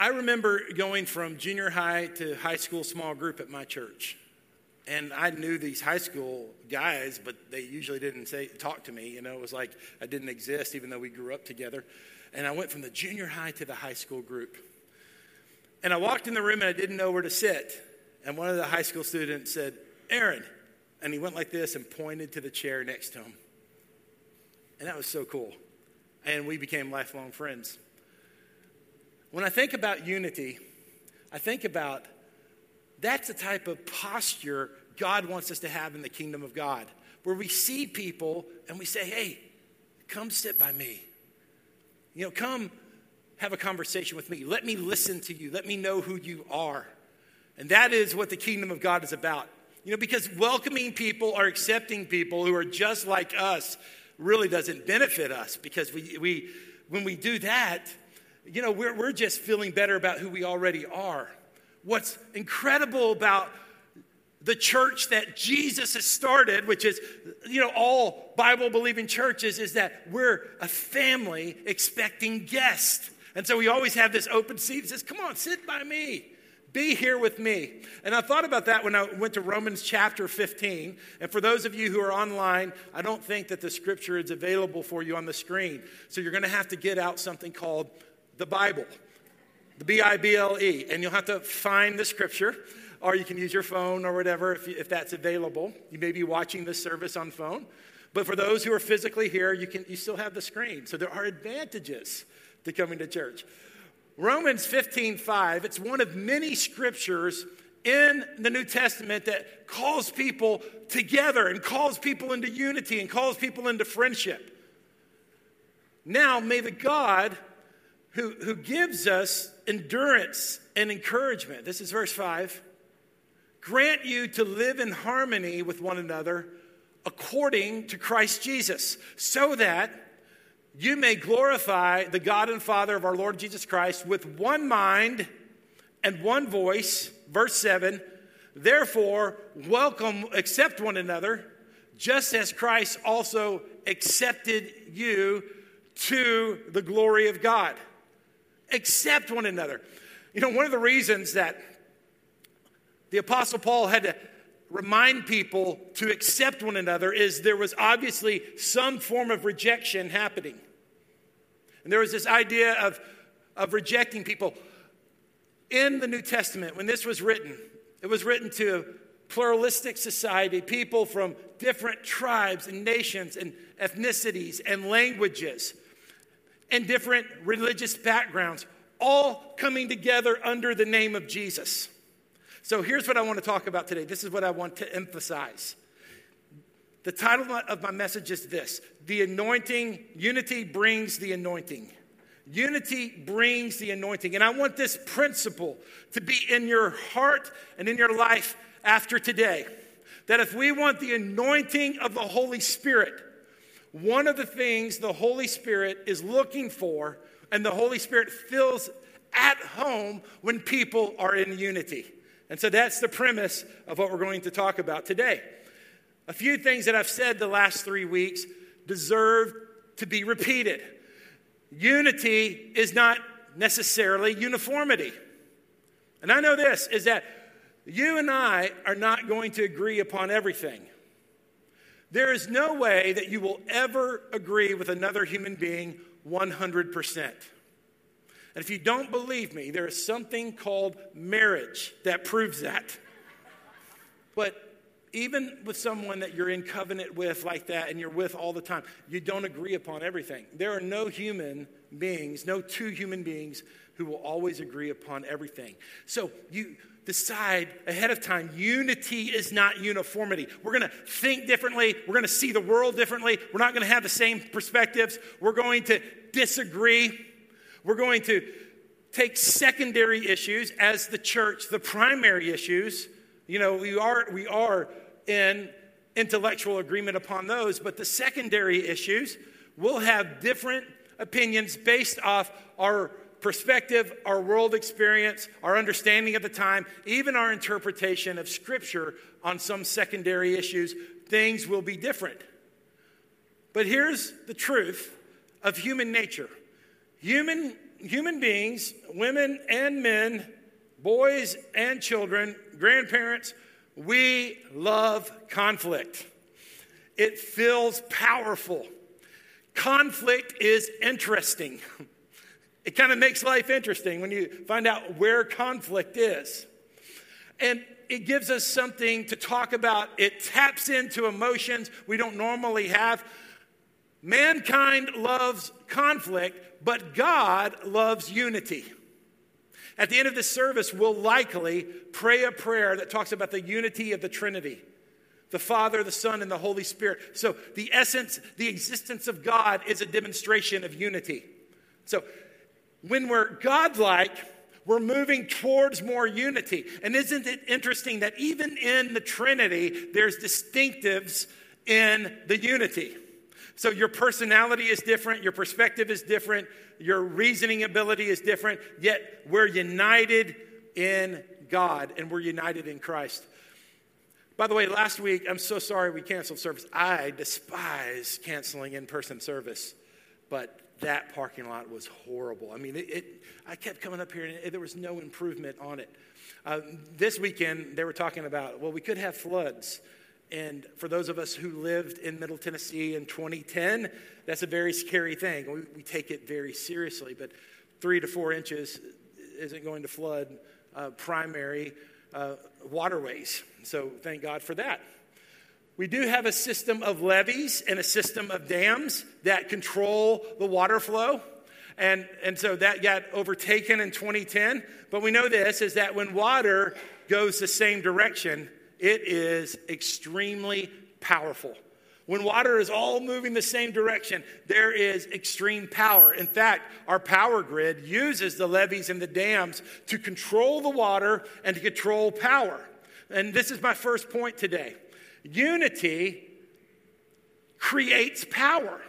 I remember going from junior high to high school small group at my church. And I knew these high school guys, but they usually didn't say, talk to me. You know, it was like I didn't exist, even though we grew up together. And I went from the junior high to the high school group. And I walked in the room and I didn't know where to sit. And one of the high school students said, Aaron. And he went like this and pointed to the chair next to him. And that was so cool. And we became lifelong friends. When I think about unity, I think about that's the type of posture God wants us to have in the kingdom of God, where we see people and we say, hey, come sit by me. You know, come have a conversation with me. Let me listen to you. Let me know who you are. And that is what the kingdom of God is about. You know, because welcoming people or accepting people who are just like us really doesn't benefit us because we, we when we do that, you know, we're, we're just feeling better about who we already are. What's incredible about the church that Jesus has started, which is, you know, all Bible believing churches, is that we're a family expecting guests. And so we always have this open seat that says, Come on, sit by me. Be here with me. And I thought about that when I went to Romans chapter 15. And for those of you who are online, I don't think that the scripture is available for you on the screen. So you're going to have to get out something called the Bible, the B I B L E. And you'll have to find the scripture, or you can use your phone or whatever if, if that's available. You may be watching this service on phone. But for those who are physically here, you, can, you still have the screen. So there are advantages to coming to church. Romans 15 5, it's one of many scriptures in the New Testament that calls people together and calls people into unity and calls people into friendship. Now, may the God who, who gives us endurance and encouragement. This is verse 5. Grant you to live in harmony with one another according to Christ Jesus, so that you may glorify the God and Father of our Lord Jesus Christ with one mind and one voice. Verse 7 Therefore, welcome, accept one another, just as Christ also accepted you to the glory of God accept one another. You know, one of the reasons that the Apostle Paul had to remind people to accept one another is there was obviously some form of rejection happening. And there was this idea of, of rejecting people. In the New Testament, when this was written, it was written to pluralistic society, people from different tribes and nations and ethnicities and languages and different religious backgrounds, all coming together under the name of Jesus. So here's what I want to talk about today. This is what I want to emphasize. The title of my message is this The anointing, unity brings the anointing. Unity brings the anointing. And I want this principle to be in your heart and in your life after today. That if we want the anointing of the Holy Spirit, one of the things the Holy Spirit is looking for, and the Holy Spirit feels at home when people are in unity. And so that's the premise of what we're going to talk about today. A few things that I've said the last three weeks deserve to be repeated. Unity is not necessarily uniformity. And I know this is that you and I are not going to agree upon everything. There is no way that you will ever agree with another human being 100%. And if you don't believe me, there is something called marriage that proves that. But even with someone that you're in covenant with like that and you're with all the time, you don't agree upon everything. There are no human beings, no two human beings who will always agree upon everything. So you decide ahead of time unity is not uniformity. We're going to think differently. We're going to see the world differently. We're not going to have the same perspectives. We're going to disagree. We're going to take secondary issues as the church, the primary issues. You know, we are, we are in intellectual agreement upon those, but the secondary issues we'll have different opinions based off our perspective, our world experience, our understanding of the time, even our interpretation of Scripture on some secondary issues, things will be different. But here's the truth of human nature human human beings, women and men, boys and children, grandparents, we love conflict. It feels powerful. Conflict is interesting. It kind of makes life interesting when you find out where conflict is. And it gives us something to talk about. It taps into emotions we don't normally have. Mankind loves conflict, but God loves unity. At the end of this service, we'll likely pray a prayer that talks about the unity of the Trinity the Father, the Son, and the Holy Spirit. So, the essence, the existence of God is a demonstration of unity. So, when we're godlike, we're moving towards more unity. And isn't it interesting that even in the Trinity, there's distinctives in the unity? So your personality is different, your perspective is different, your reasoning ability is different, yet we're united in God and we're united in Christ. By the way, last week, I'm so sorry we canceled service. I despise canceling in person service, but that parking lot was horrible. I mean, it, it I kept coming up here and it, there was no improvement on it. Uh, this weekend, they were talking about, well, we could have floods. And for those of us who lived in Middle Tennessee in 2010, that's a very scary thing. We, we take it very seriously, but three to four inches isn't going to flood uh, primary uh, waterways. So thank God for that. We do have a system of levees and a system of dams that control the water flow. And, and so that got overtaken in 2010. But we know this is that when water goes the same direction, it is extremely powerful. When water is all moving the same direction, there is extreme power. In fact, our power grid uses the levees and the dams to control the water and to control power. And this is my first point today unity creates power.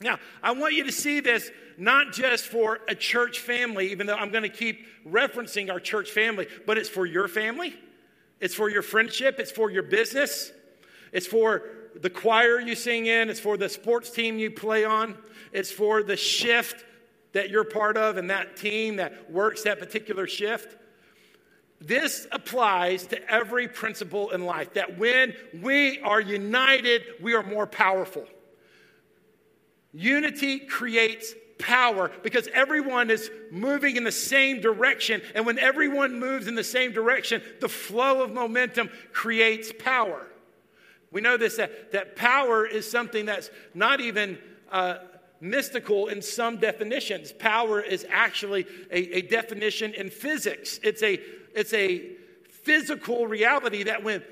Now, I want you to see this not just for a church family, even though I'm going to keep referencing our church family, but it's for your family it's for your friendship, it's for your business, it's for the choir you sing in, it's for the sports team you play on, it's for the shift that you're part of and that team that works that particular shift. This applies to every principle in life that when we are united, we are more powerful. Unity creates power because everyone is moving in the same direction. And when everyone moves in the same direction, the flow of momentum creates power. We know this that, that power is something that's not even uh, mystical in some definitions. Power is actually a, a definition in physics, it's a, it's a physical reality that when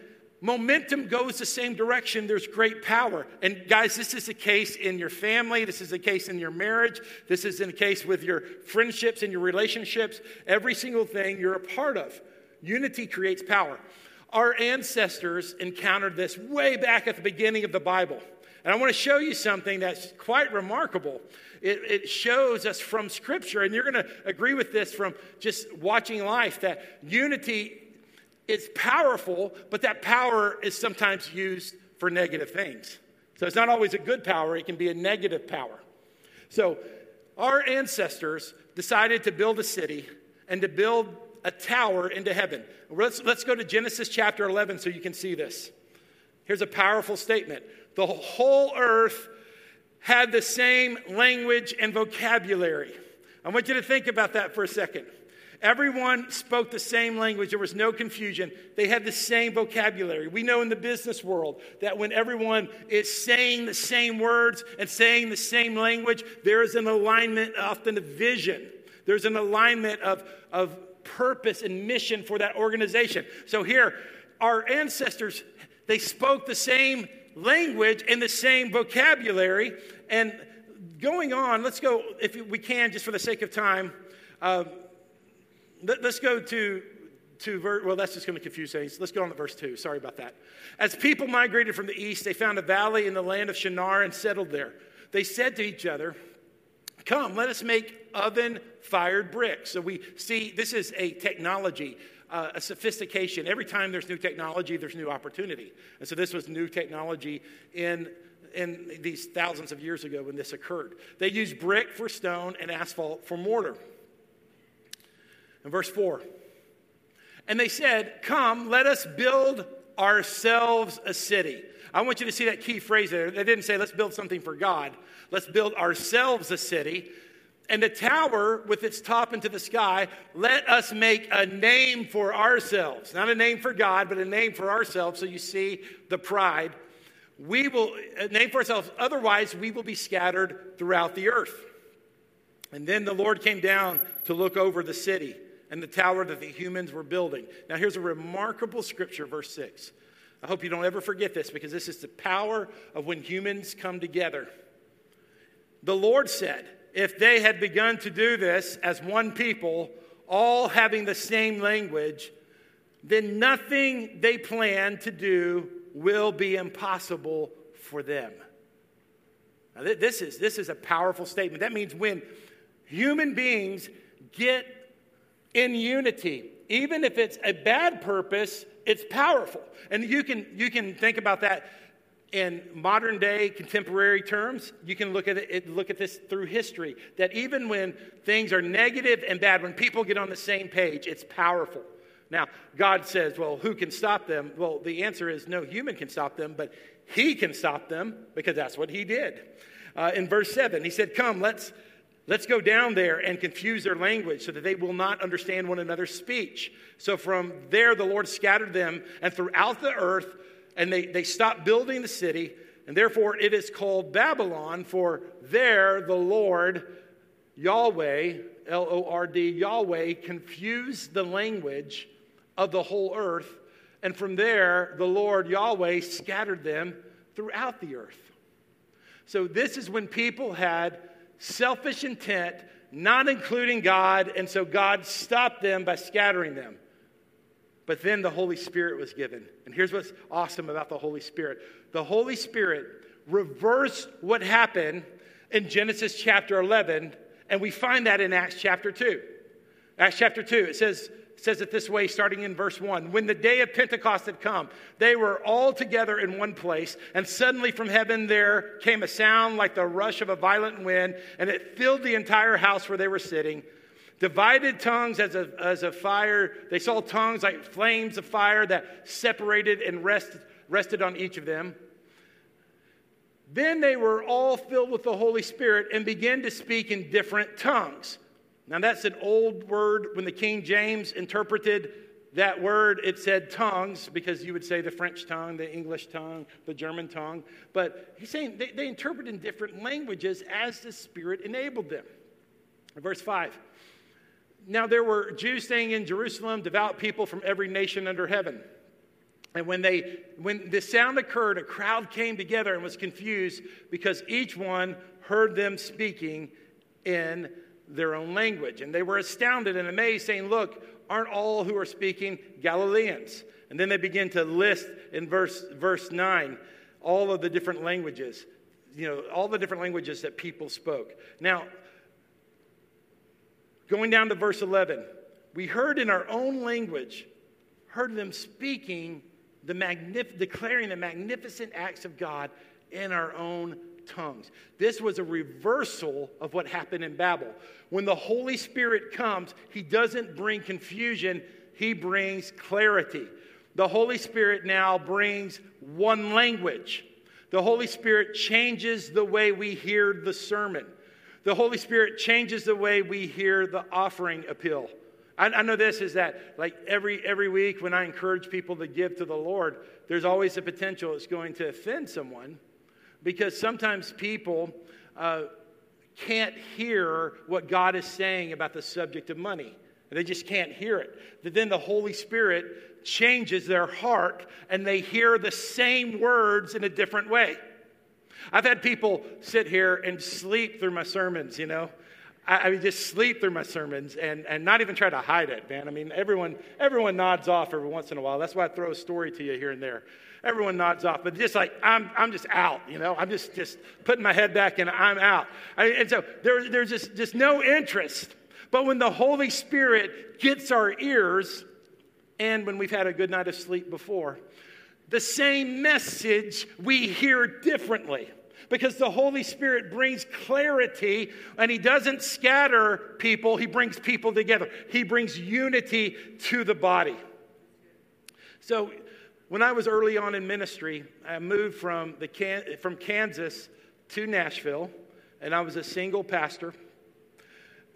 momentum goes the same direction, there's great power. And guys, this is the case in your family, this is the case in your marriage, this is the case with your friendships and your relationships, every single thing you're a part of. Unity creates power. Our ancestors encountered this way back at the beginning of the Bible. And I want to show you something that's quite remarkable. It, it, shows us from Scripture, and you're going to agree with this from just watching life, that unity is powerful, but that power is sometimes used for negative things. So it's not always a good power, it can be a negative power. So our ancestors decided to build a city and to build a tower into heaven. Let's, let's go to Genesis chapter 11 so you can see this. Here's a powerful statement The whole earth had the same language and vocabulary. I want you to think about that for a second. Everyone spoke the same language. There was no confusion. They had the same vocabulary. We know in the business world that when everyone is saying the same words and saying the same language, there is an alignment, often a vision. There's an alignment of, of purpose and mission for that organization. So here, our ancestors, they spoke the same language and the same vocabulary. And going on, let's go, if we can, just for the sake of time. Uh, let, us go to, to ver- well, that's just going to confuse things. Let's go on to verse 2. Sorry about that. As people migrated from the east, they found a valley in the land of Shinar and settled there. They said to each other, Come, let us make oven fired bricks. So we see this is a technology. Uh, a sophistication. Every time there's new technology, there's new opportunity. And so this was new technology in in these thousands of years ago when this occurred. They used brick for stone and asphalt for mortar. In verse 4, and they said, Come, let us build ourselves a city. I want you to see that key phrase there. They didn't say, Let's build something for God. Let's build ourselves a city. And the tower with its top into the sky, let us make a name for ourselves. Not a name for God, but a name for ourselves. So you see the pride. We will, name for ourselves, otherwise, we will be scattered throughout the earth. And then the Lord came down to look over the city and the tower that the humans were building. Now, here's a remarkable scripture, verse 6. I hope you don't ever forget this because this is the power of when humans come together. The Lord said, if they had begun to do this as one people, all having the same language, then nothing they plan to do will be impossible for them. Now, this is, this is a powerful statement. That means when human beings get in unity. Even if it's a bad purpose, it's powerful. And you can, you can think about that in modern day contemporary terms. You can look at it, look at this through history. That even when things are negative and bad, when people get on the same page, it's powerful. Now, God says, well, who can stop them? Well, the answer is no human can stop them, but He can stop them because that's what He did. Uh, in verse 7, He said, Come, let's Let's go down there and confuse their language so that they will not understand one another's speech. So from there, the Lord scattered them and throughout the earth, and they, they stopped building the city. And therefore, it is called Babylon, for there the Lord, Yahweh, L O R D, Yahweh, confused the language of the whole earth. And from there, the Lord, Yahweh, scattered them throughout the earth. So this is when people had selfish intent, not including God, and so God stopped them by scattering them. But then the Holy Spirit was given. And here's what's awesome about the Holy Spirit the Holy Spirit reversed what happened in Genesis chapter 11, and we find that in Acts chapter 2. Acts chapter 2, it says, says it this way, starting in verse 1. When the day of Pentecost had come, they were all together in one place, and suddenly from heaven there came a sound like the rush of a violent wind, and it filled the entire house where they were sitting. Divided tongues as a, as a fire. They saw tongues like flames of fire that separated and rested, rested on each of them. Then they were all filled with the Holy Spirit and began to speak in different tongues now, that's an old word. When the King James interpreted that word, it said tongues, because you would say the French tongue, the English tongue, the German tongue. But he's saying they, they interpret in different languages as the Spirit enabled them. Verse 5. Now, there were Jews staying in Jerusalem, devout people from every nation under heaven. And when, they, when the sound occurred, a crowd came together and was confused because each one heard them speaking in their own language. And they were astounded and amazed, saying, Look, aren't all who are speaking Galileans? And then they begin to list in verse, verse 9 all of the different languages, you know, all the different languages that people spoke. Now, going down to verse 11, we heard in our own language, heard them speaking, the magnif- declaring the magnificent acts of God in our own tongues. This was a reversal of what happened in Babel. When the Holy Spirit comes, He doesn't bring confusion, He brings clarity. The Holy Spirit now brings one language. The Holy Spirit changes the way we hear the sermon. The Holy Spirit changes the way we hear the offering appeal. I, know this is that, like every, every week when I encourage people to give to the Lord, there's always a potential it's going to offend someone because sometimes people uh, can't hear what God is saying about the subject of money. They just can't hear it. But then the Holy Spirit changes their heart and they hear the same words in a different way. I've had people sit here and sleep through my sermons, you know. I, I just sleep through my sermons and, and not even try to hide it, man. I mean, everyone, everyone nods off every once in a while. That's why I throw a story to you here and there everyone nods off, but just like, I'm, I'm just out, you know, I'm just, just putting my head back and I'm out. I, and so there, there's just, just no interest. But when the Holy Spirit gets our ears, and when we've had a good night of sleep before, the same message we hear differently. Because the Holy Spirit brings clarity and He doesn't scatter people, He brings people together. He brings unity to the body. So, when I was early on in ministry, I moved from, the from Kansas to Nashville, and I was a single pastor.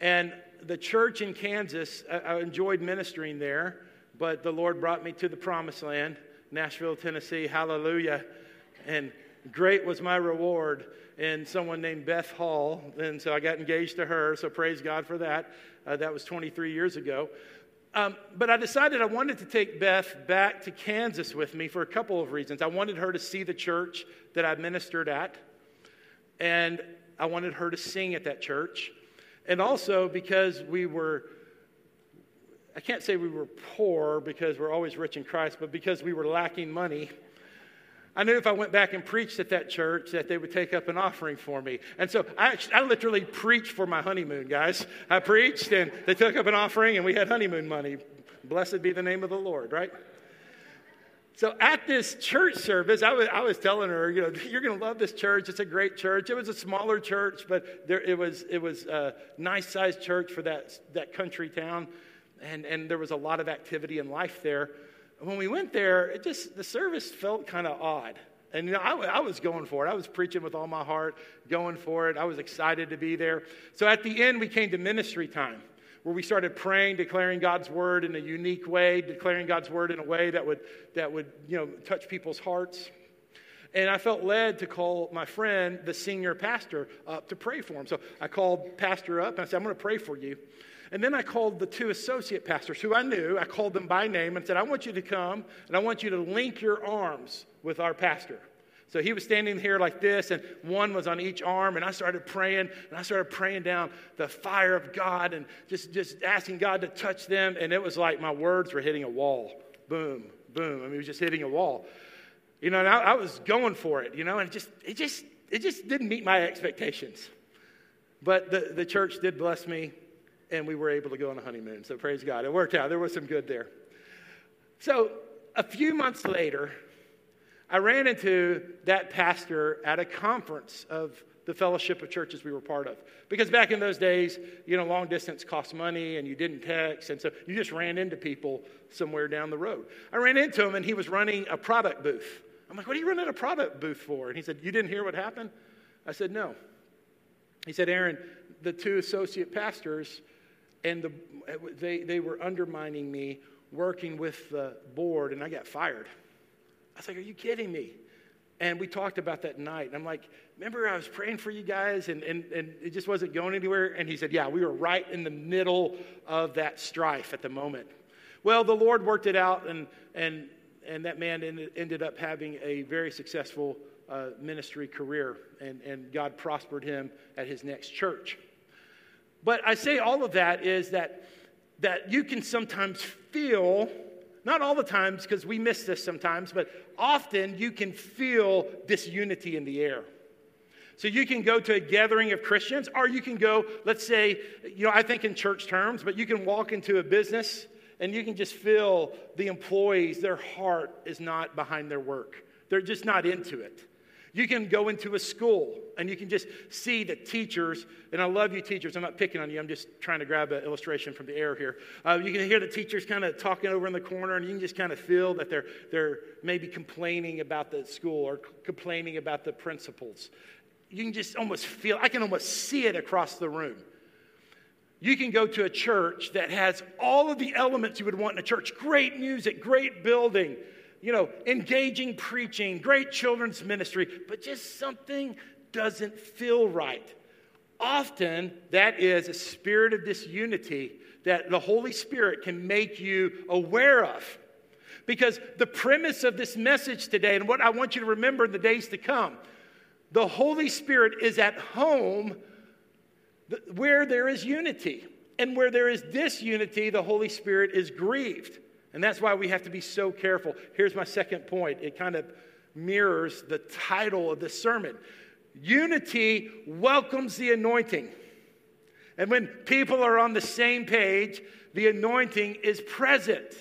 And the church in Kansas, I enjoyed ministering there, but the Lord brought me to the promised land, Nashville, Tennessee. Hallelujah. And great was my reward in someone named Beth Hall. And so I got engaged to her. So praise God for that. Uh, that was 23 years ago. Um, but I decided I wanted to take Beth back to Kansas with me for a couple of reasons. I wanted her to see the church that I ministered at, and I wanted her to sing at that church. And also because we were, I can't say we were poor because we're always rich in Christ, but because we were lacking money. I knew if I went back and preached at that church that they would take up an offering for me. And so I, I literally preached for my honeymoon, guys. I preached and they took up an offering and we had honeymoon money. Blessed be the name of the Lord, right? So at this church service, I was, I was telling her, you know, you're going to love this church. It's a great church. It was a smaller church, but there, it was, it was a nice sized church for that, that country town. And, and there was a lot of activity and life there when we went there, it just, the service felt kind of odd. And you know, I, I, was going for it. I was preaching with all my heart, going for it. I was excited to be there. So at the end, we came to ministry time, where we started praying, declaring God's word in a unique way, declaring God's word in a way that would, that would you know, touch people's hearts. And I felt led to call my friend, the senior pastor, up to pray for him. So I called pastor up and I said, I'm going to pray for you. And then I called the two associate pastors who I knew. I called them by name and said, I want you to come and I want you to link your arms with our pastor. So he was standing here like this, and one was on each arm, and I started praying, and I started praying down the fire of God and just, just asking God to touch them. And it was like my words were hitting a wall. Boom, boom. I mean, it was just hitting a wall. You know, and I, I was going for it, you know, and it just, it just, it just didn't meet my expectations. But the, the church did bless me and we were able to go on a honeymoon. So praise God. It worked out. There was some good there. So a few months later, I ran into that pastor at a conference of the fellowship of churches we were part of. Because back in those days, you know, long distance cost money and you didn't text. And so you just ran into people somewhere down the road. I ran into him and he was running a product booth. I'm like, what are you running a product booth for? And he said, You didn't hear what happened? I said, No. He said, Aaron, the two associate pastors and the, they, they were undermining me working with the board, and I got fired. I was like, Are you kidding me? And we talked about that night. And I'm like, Remember, I was praying for you guys, and, and, and it just wasn't going anywhere? And he said, Yeah, we were right in the middle of that strife at the moment. Well, the Lord worked it out, and, and, and that man ended, ended up having a very successful uh, ministry career, and, and God prospered him at his next church. But I say all of that is that, that you can sometimes feel, not all the times because we miss this sometimes, but often you can feel disunity in the air. So you can go to a gathering of Christians, or you can go, let's say, you know, I think in church terms, but you can walk into a business and you can just feel the employees, their heart is not behind their work. They're just not into it. You can go into a school and you can just see the teachers, and I love you teachers. I'm not picking on you, I'm just trying to grab an illustration from the air here. Uh, you can hear the teachers kind of talking over in the corner, and you can just kind of feel that they're, they're maybe complaining about the school or c- complaining about the principals. You can just almost feel, I can almost see it across the room. You can go to a church that has all of the elements you would want in a church great music, great building you know, engaging preaching, great children's ministry, but just something doesn't feel right. Often, that is a spirit of disunity that the Holy Spirit can make you aware of. Because the premise of this message today, and what I want you to remember in the days to come, the Holy Spirit is at home where there is unity. And where there is disunity, the Holy Spirit is grieved. And that's why we have to be so careful. Here's my second point it kind of mirrors the title of this sermon Unity welcomes the anointing. And when people are on the same page, the anointing is present.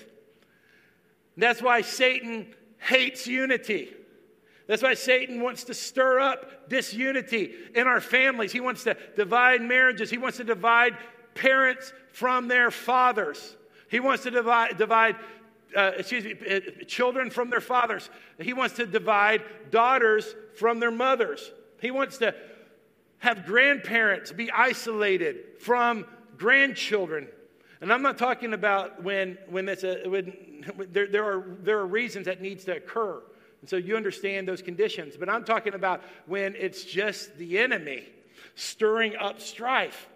That's why Satan hates unity. That's why Satan wants to stir up disunity in our families. He wants to divide marriages. He wants to divide parents from their fathers. He wants to divide, divide uh, excuse me, uh, children from their fathers. He wants to divide daughters from their mothers. He wants to have grandparents be isolated from grandchildren. And I'm not talking about when, when, it's a, when there, there, are, there are reasons that needs to occur. And so you understand those conditions. But I'm talking about when it's just the enemy stirring up strife.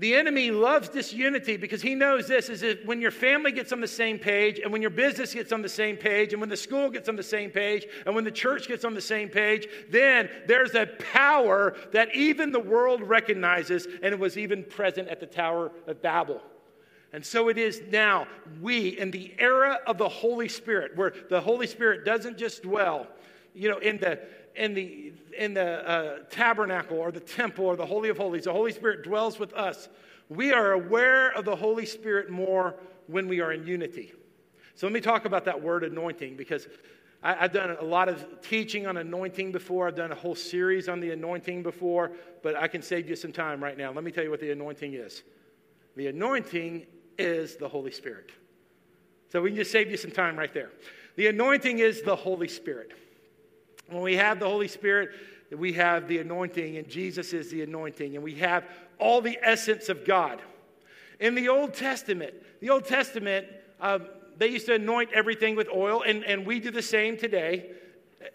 The enemy loves disunity because he knows this is that when your family gets on the same page, and when your business gets on the same page, and when the school gets on the same page, and when the church gets on the same page, then there's a power that even the world recognizes, and it was even present at the Tower of Babel. And so it is now, we, in the era of the Holy Spirit, where the Holy Spirit doesn't just dwell, you know, in the in the, in the uh, tabernacle or the temple or the Holy of Holies. The Holy Spirit dwells with us. We are aware of the Holy Spirit more when we are in unity. So let me talk about that word anointing because I, have done a lot of teaching on anointing before. I've done a whole series on the anointing before, but I can save you some time right now. Let me tell you what the anointing is. The anointing is the Holy Spirit. So we can just save you some time right there. The anointing is the Holy Spirit. When we have the Holy Spirit, we have the anointing, and Jesus is the anointing, and we have all the essence of God. In the Old Testament, the Old Testament, uh, they used to anoint everything with oil, and, and we do the same today,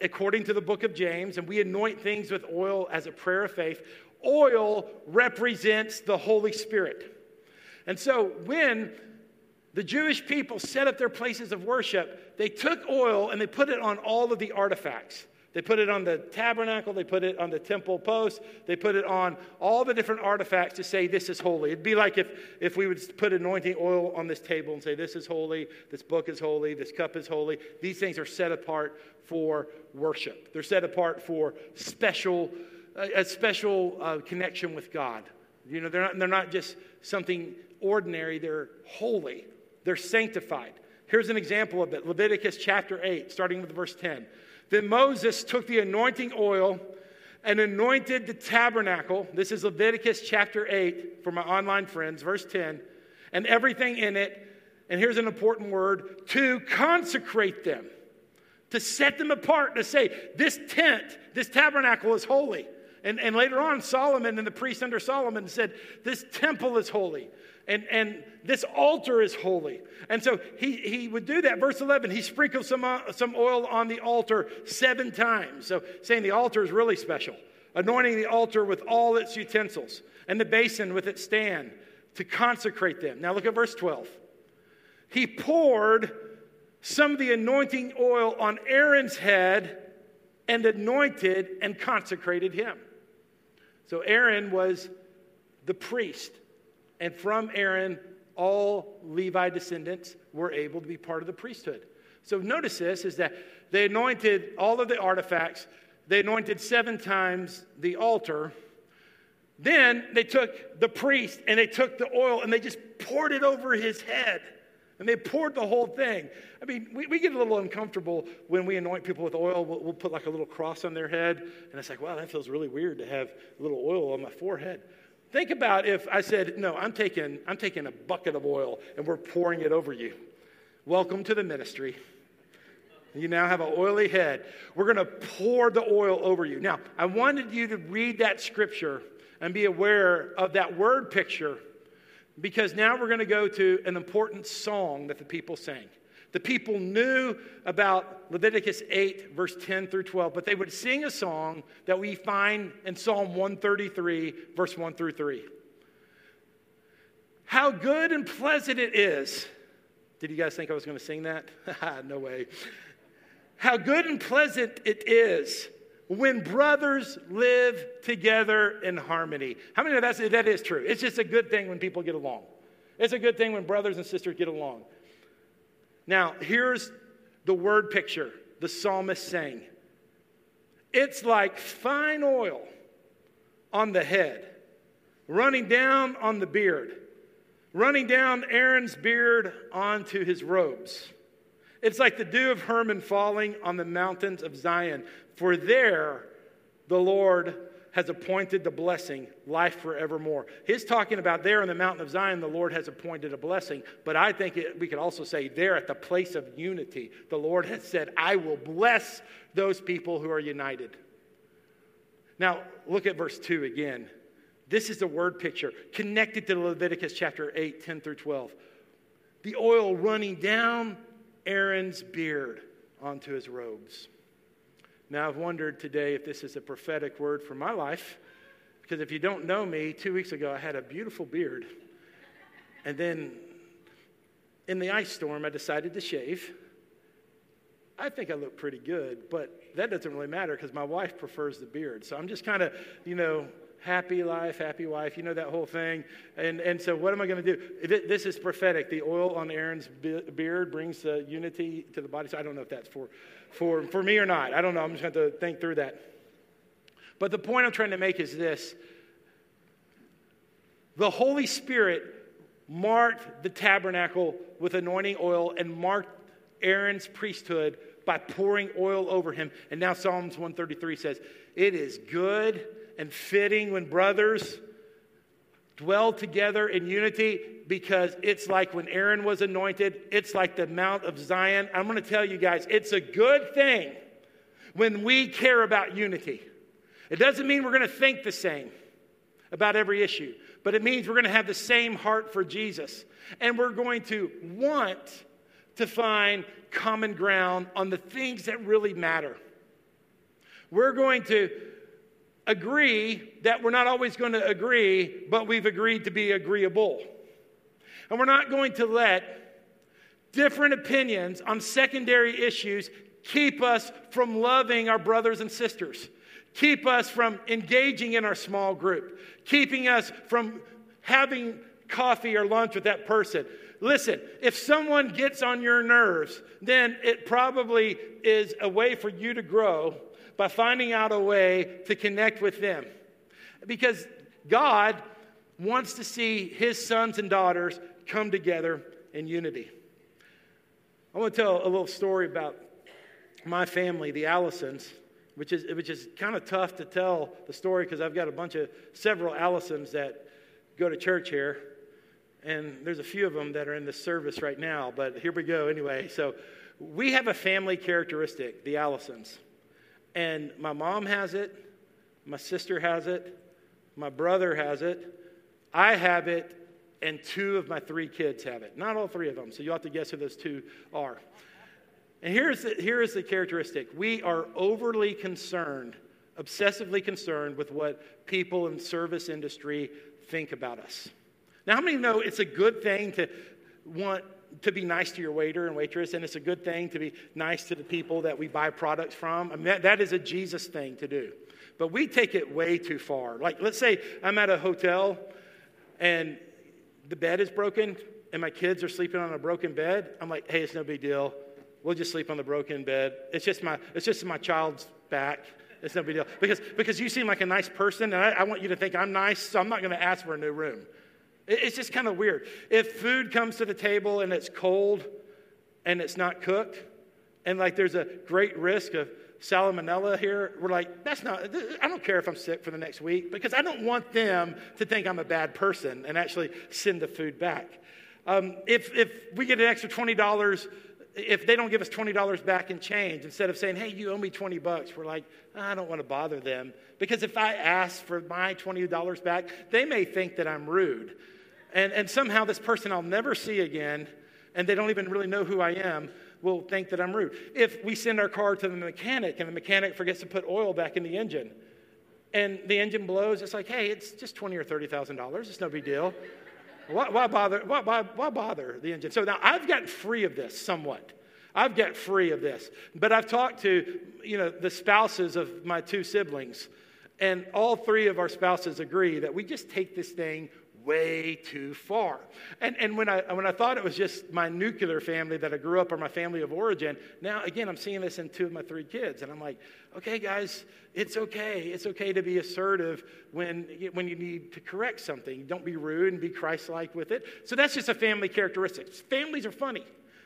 according to the book of James, and we anoint things with oil as a prayer of faith. Oil represents the Holy Spirit. And so when the Jewish people set up their places of worship, they took oil and they put it on all of the artifacts. They put it on the tabernacle, they put it on the temple post, they put it on all the different artifacts to say this is holy. It'd be like if, if we would put anointing oil on this table and say this is holy, this book is holy, this cup is holy. These things are set apart for worship. They're set apart for special, a special uh, connection with God. You know, they're not, they're not just something ordinary, they're holy, they're sanctified. Here's an example of it Leviticus chapter 8, starting with verse 10. Then Moses took the anointing oil and anointed the tabernacle. This is Leviticus chapter 8 for my online friends, verse 10, and everything in it. And here's an important word to consecrate them, to set them apart, to say, this tent, this tabernacle is holy. And, and later on, Solomon and the priest under Solomon said, This temple is holy and, and this altar is holy. And so he, he would do that. Verse 11, he sprinkled some, uh, some oil on the altar seven times. So saying the altar is really special. Anointing the altar with all its utensils and the basin with its stand to consecrate them. Now look at verse 12. He poured some of the anointing oil on Aaron's head and anointed and consecrated him. So Aaron was the priest. And from Aaron, all Levi descendants were able to be part of the priesthood. So notice this is that they anointed all of the artifacts, they anointed seven times the altar. Then they took the priest and they took the oil and they just poured it over his head. And they poured the whole thing. I mean, we, we get a little uncomfortable when we anoint people with oil. We'll, we'll put like a little cross on their head. And it's like, wow, that feels really weird to have a little oil on my forehead. Think about if I said, No, I'm taking, I'm taking a bucket of oil and we're pouring it over you. Welcome to the ministry. You now have an oily head. We're going to pour the oil over you. Now, I wanted you to read that scripture and be aware of that word picture because now we're going to go to an important song that the people sang. The people knew about Leviticus 8, verse 10 through 12, but they would sing a song that we find in Psalm 133, verse 1 through 3. How good and pleasant it is. Did you guys think I was going to sing that? no way. How good and pleasant it is when brothers live together in harmony. How many of that, that is true? It's just a good thing when people get along. It's a good thing when brothers and sisters get along. Now, here's the word picture the psalmist saying it's like fine oil on the head, running down on the beard, running down Aaron's beard onto his robes. It's like the dew of Hermon falling on the mountains of Zion. For there the Lord has appointed the blessing, life forevermore. He's talking about there in the mountain of Zion, the Lord has appointed a blessing. But I think it, we could also say there at the place of unity, the Lord has said, I will bless those people who are united. Now, look at verse 2 again. This is the word picture connected to Leviticus chapter 8, 10 through 12. The oil running down Aaron's beard onto his robes. Now, I've wondered today if this is a prophetic word for my life, because if you don't know me, two weeks ago I had a beautiful beard. And then in the ice storm, I decided to shave. I think I look pretty good, but that doesn't really matter because my wife prefers the beard. So I'm just kind of, you know, happy life, happy wife, you know that whole thing. And, and so, what am I going to do? This is prophetic. The oil on Aaron's beard brings the unity to the body. So, I don't know if that's for, for, for me or not. I don't know. I'm just going to think through that. But the point I'm trying to make is this the Holy Spirit marked the tabernacle with anointing oil and marked Aaron's priesthood by pouring oil over him. And now Psalms 133 says, It is good and fitting when brothers dwell together in unity because it's like when Aaron was anointed, it's like the Mount of Zion. I'm going to tell you guys, it's a good thing when we care about unity. It doesn't mean we're going to think the same about every issue, but it means we're going to have the same heart for Jesus. And we're going to want to find common ground on the things that really matter. We're going to agree that we're not always going to agree, but we've agreed to be agreeable. And we're not going to let different opinions on secondary issues keep us from loving our brothers and sisters, keep us from engaging in our small group, keeping us from having coffee or lunch with that person. Listen, if someone gets on your nerves, then it probably is a way for you to grow by finding out a way to connect with them. Because God wants to see his sons and daughters come together in unity. I want to tell a little story about my family, the Allisons, which is, which is kind of tough to tell the story because I've got a bunch of several Allisons that go to church here. And there's a few of them that are in the service right now, but here we go anyway. So we have a family characteristic, the Allisons. And my mom has it, my sister has it, my brother has it, I have it, and two of my three kids have it. Not all three of them, so you'll have to guess who those two are. And here's the, here is the characteristic we are overly concerned, obsessively concerned with what people in service industry think about us. Now, how many know it's a good thing to want to be nice to your waiter and waitress, and it's a good thing to be nice to the people that we buy products from. I mean, that, that is a Jesus thing to do. But we take it way too far. Like, let's say I'm at a hotel and the bed is broken and my kids are sleeping on a broken bed. I'm like, hey, it's no big deal. We'll just sleep on the broken bed. It's just my, it's just my child's back. It's no big deal. Because, because you seem like a nice person, and I, I want you to think I'm nice, so I'm not going to ask for a new room. It's just kind of weird. If food comes to the table and it's cold and it's not cooked, and like there's a great risk of salmonella here, we're like, that's not, I don't care if I'm sick for the next week because I don't want them to think I'm a bad person and actually send the food back. Um, if, if we get an extra $20, if they don't give us $20 back in change, instead of saying, hey, you owe me 20 bucks, we're like, I don't want to bother them. Because if I ask for my $20 back, they may think that I'm rude. And, and somehow this person I'll never see again, and they don't even really know who I am, will think that I'm rude. If we send our car to the mechanic and the mechanic forgets to put oil back in the engine, and the engine blows, it's like, hey, it's just twenty or thirty thousand dollars. It's no big deal. Why, why bother? Why, why, why bother the engine? So now I've gotten free of this somewhat. I've got free of this. But I've talked to, you know, the spouses of my two siblings, and all three of our spouses agree that we just take this thing way too far. And, and when, I, when I thought it was just my nuclear family that I grew up or my family of origin, now again, I'm seeing this in two of my three kids. And I'm like, okay, guys, it's okay. It's okay to be assertive when, when you need to correct something. Don't be rude and be Christ like with it. So that's just a family characteristic. Families are funny.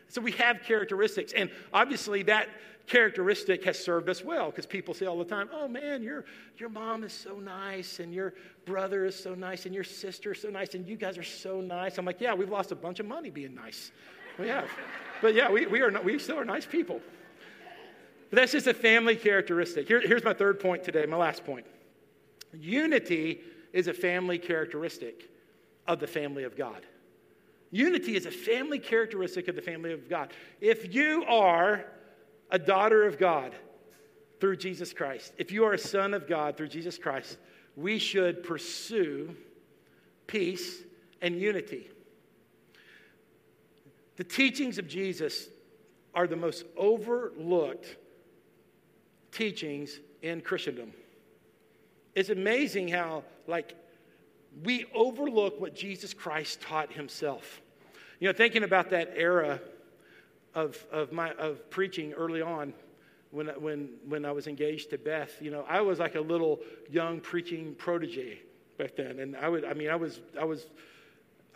So we have characteristics. And obviously, that characteristic has served us well because people say all the time, oh man, your, your mom is so nice, and your brother is so nice, and your sister is so nice, and you guys are so nice. I'm like, yeah, we've lost a bunch of money being nice. We have. But yeah, we, we, are, we still are nice people. But that's just a family characteristic. Here, here's my third point today, my last point. Unity is a family characteristic of the family of God. Unity is a family characteristic of the family of God. If you are a daughter of God through Jesus Christ, if you are a son of God through Jesus Christ, we should pursue peace and unity. The teachings of Jesus are the most overlooked teachings in Christendom. It's amazing how, like, we overlook what Jesus Christ taught himself. You know, thinking about that era of, of, my, of preaching early on, when, when, when I was engaged to Beth, you know, I was like a little young preaching protege back then. And I would, I mean, I was, I was,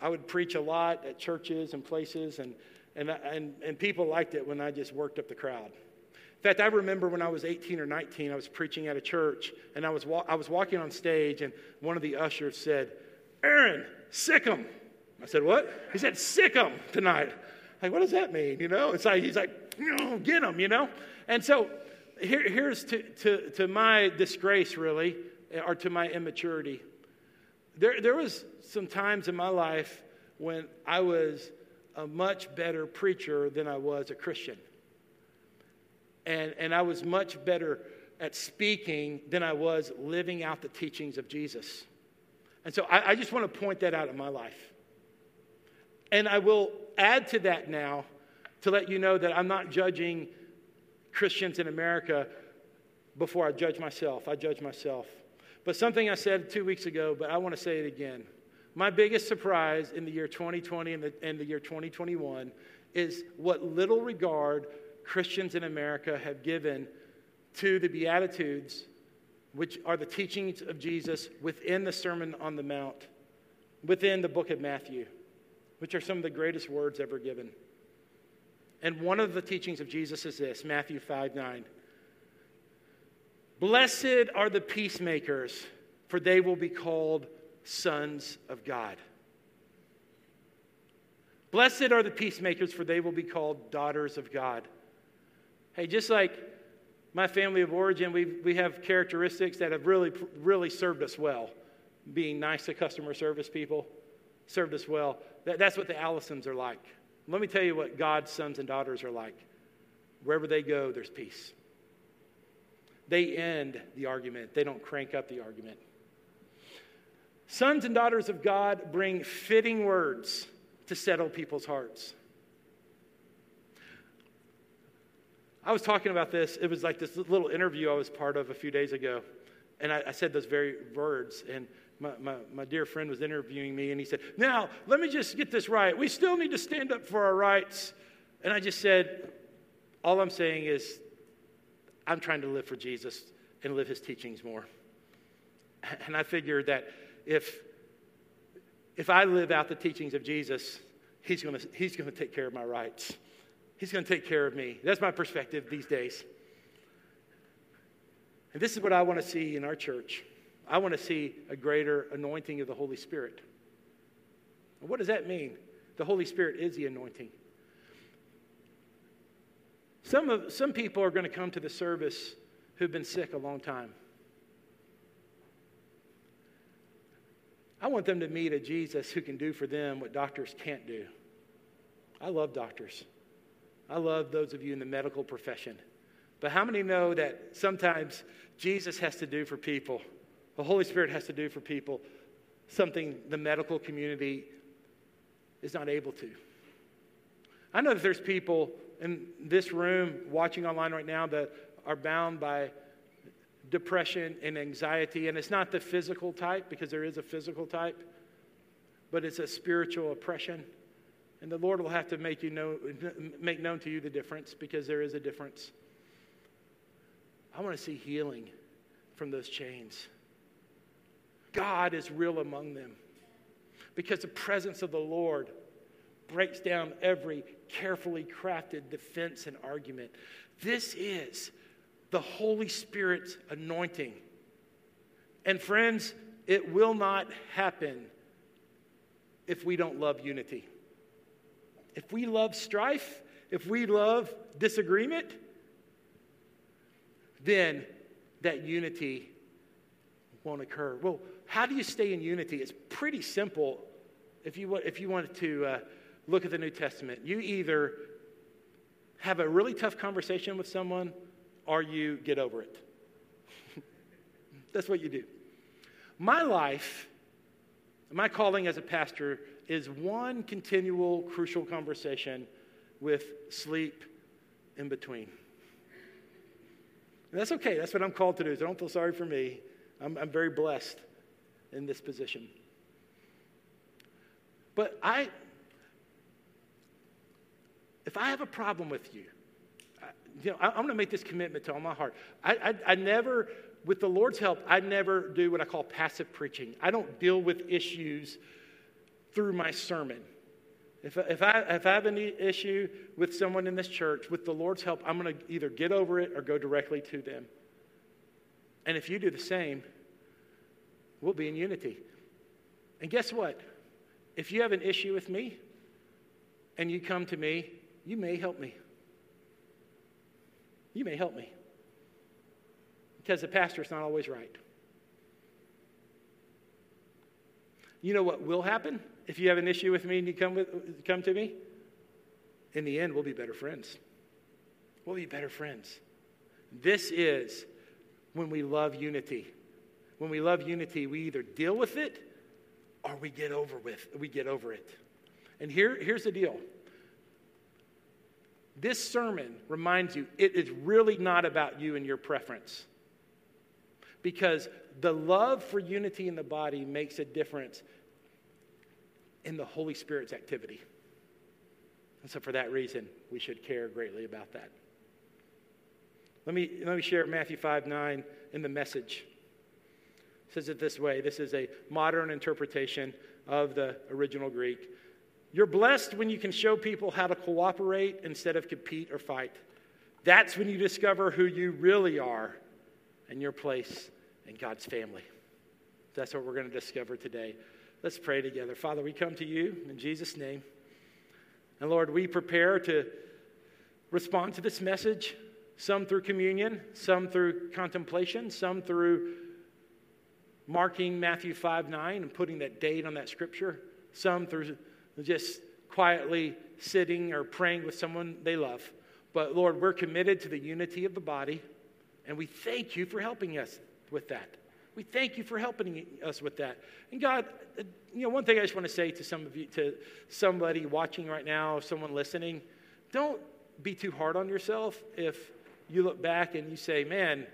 I would preach a lot at churches and places, and, and, and, and people liked it when I just worked up the crowd. In fact, I remember when I was 18 or 19, I was preaching at a church, and I was, wa- I was walking on stage, and one of the ushers said, Aaron, sick him. I said, What? He said, Sic him tonight. Like, what does that mean? You know, it's like, he's like, get him, you know? And so here, here's to, to, to my disgrace, really, eh, or to my immaturity. There, there was some times in my life when I was a much better preacher than I was a Christian and, and I was much better at speaking than I was living out the teachings of Jesus. And so I, I just want to point that out in my life. And I will add to that now to let you know that I'm not judging Christians in America before I judge myself. I judge myself. But something I said two weeks ago, but I want to say it again. My biggest surprise in the year 2020 and the, and the year 2021 is what little regard Christians in America have given to the Beatitudes, which are the teachings of Jesus within the Sermon on the Mount, within the book of Matthew, which are some of the greatest words ever given. And one of the teachings of Jesus is this Matthew 5 9. Blessed are the peacemakers, for they will be called sons of God. Blessed are the peacemakers, for they will be called daughters of God. Hey, just like my family of origin, we, we have characteristics that have really, really served us well. Being nice to customer service people served us well. That, that's what the Allisons are like. Let me tell you what God's sons and daughters are like. Wherever they go, there's peace. They end the argument, they don't crank up the argument. Sons and daughters of God bring fitting words to settle people's hearts. I was talking about this. It was like this little interview I was part of a few days ago. And I, I said those very words. And my, my, my, dear friend was interviewing me, and he said, Now, let me just get this right. We still need to stand up for our rights. And I just said, All I'm saying is, I'm trying to live for Jesus and live his teachings more. And I figured that if, if I live out the teachings of Jesus, he's going he's to take care of my rights. He's going to take care of me. That's my perspective these days. And this is what I want to see in our church. I want to see a greater anointing of the Holy Spirit. what does that mean? The Holy Spirit is the anointing. Some, of, some people are going to come to the service who've been sick a long time. I want them to meet a Jesus who can do for them what doctors can't do. I love doctors. I love those of you in the medical profession. But how many know that sometimes Jesus has to do for people, the Holy Spirit has to do for people something the medical community is not able to? I know that there's people in this room watching online right now that are bound by depression and anxiety, and it's not the physical type because there is a physical type, but it's a spiritual oppression. And the Lord will have to make, you know, make known to you the difference because there is a difference. I want to see healing from those chains. God is real among them because the presence of the Lord breaks down every carefully crafted defense and argument. This is the Holy Spirit's anointing. And friends, it will not happen if we don't love unity. If we love strife, if we love disagreement, then that unity won't occur. Well, how do you stay in unity? It's pretty simple if you, if you wanted to uh, look at the New Testament. You either have a really tough conversation with someone or you get over it. That's what you do. My life, my calling as a pastor is one continual crucial conversation with sleep in between. And that's okay. That's what I'm called to do. So don't feel sorry for me. I'm, I'm very blessed in this position. But I, if I have a problem with you, I, you know, I, am going to make this commitment to all my heart. I, I, I never, with the Lord's help, I never do what I call passive preaching. I don't deal with issues through my sermon. If, if, I, if I have any issue with someone in this church, with the Lord's help, I'm going to either get over it or go directly to them. And if you do the same, we'll be in unity. And guess what? If you have an issue with me and you come to me, you may help me. You may help me. Because the pastor's not always right. You know what will happen if you have an issue with me and you come, with, come to me? In the end, we'll be better friends. We'll be better friends. This is when we love unity. When we love unity, we either deal with it or we get over with we get over it. And here, here's the deal. This sermon reminds you it is really not about you and your preference. Because the love for unity in the body makes a difference in the Holy Spirit's activity. And so, for that reason, we should care greatly about that. Let me, let me share Matthew 5 9 in the message. It says it this way this is a modern interpretation of the original Greek. You're blessed when you can show people how to cooperate instead of compete or fight. That's when you discover who you really are and your place in God's family. That's what we're going to discover today. Let's pray together. Father, we come to you in Jesus' name. And Lord, we prepare to respond to this message, some through communion, some through contemplation, some through marking Matthew 5 9 and putting that date on that scripture, some through just quietly sitting or praying with someone they love. But Lord, we're committed to the unity of the body, and we thank you for helping us with that. We thank you for helping us with that. And God, uh, you know, one thing I just want to say to some of you, to somebody watching right now, someone listening, don't be too hard on yourself if you look back and you say, man,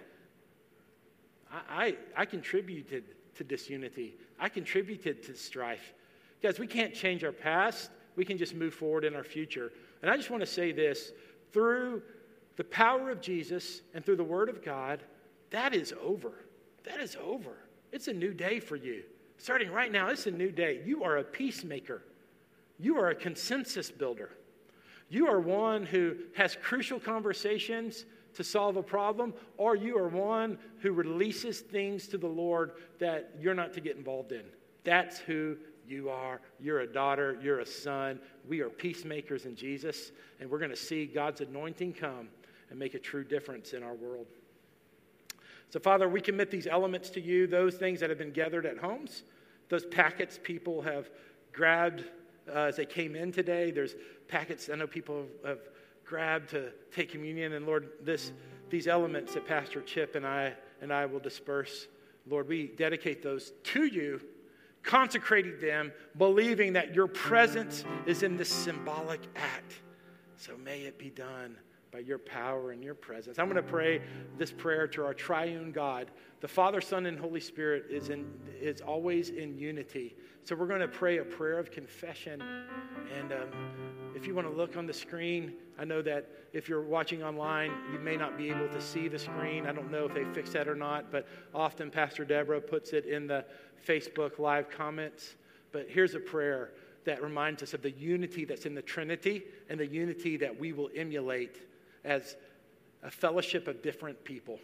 I, I, I contributed to disunity. I contributed to strife. Guys, we can't change our past. We can just move forward in our future. And I just want to say this through the power of Jesus and through the Word of God, that is over. That is over. It's a new day for you. Starting right now, it's a new day. You are a peacemaker, you are a consensus builder. You are one who has crucial conversations to solve a problem, or you are one who releases things to the Lord that you're not to get involved in. That's who you are. You're a daughter, you're a son. We are peacemakers in Jesus, and we're going to see God's anointing come and make a true difference in our world. So, Father, we commit these elements to you, those things that have been gathered at homes, those packets people have grabbed uh, as they came in today. There's packets I know people have, have grabbed to take communion. And Lord, this, these elements that Pastor Chip and I and I will disperse, Lord, we dedicate those to you consecrating them, believing that your presence is in this symbolic act. So may it be done by your power and your presence. I'm going to pray this prayer to our triune God. The Father, Son, and Holy Spirit is, in, is always in unity. So we're going to pray a prayer of confession. And um, if you want to look on the screen, I know that if you're watching online, you may not be able to see the screen. I don't know if they fixed that or not, but often Pastor Deborah puts it in the Facebook live comments. But here's a prayer that reminds us of the unity that's in the Trinity and the unity that we will emulate as a fellowship of different people.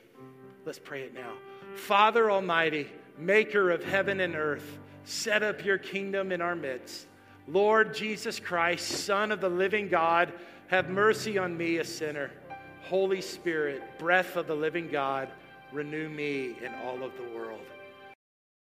Let's pray it now. Father Almighty, maker of heaven and earth, set up your kingdom in our midst. Lord Jesus Christ, Son of the living God, have mercy on me, a sinner. Holy Spirit, breath of the living God, renew me in all of the world.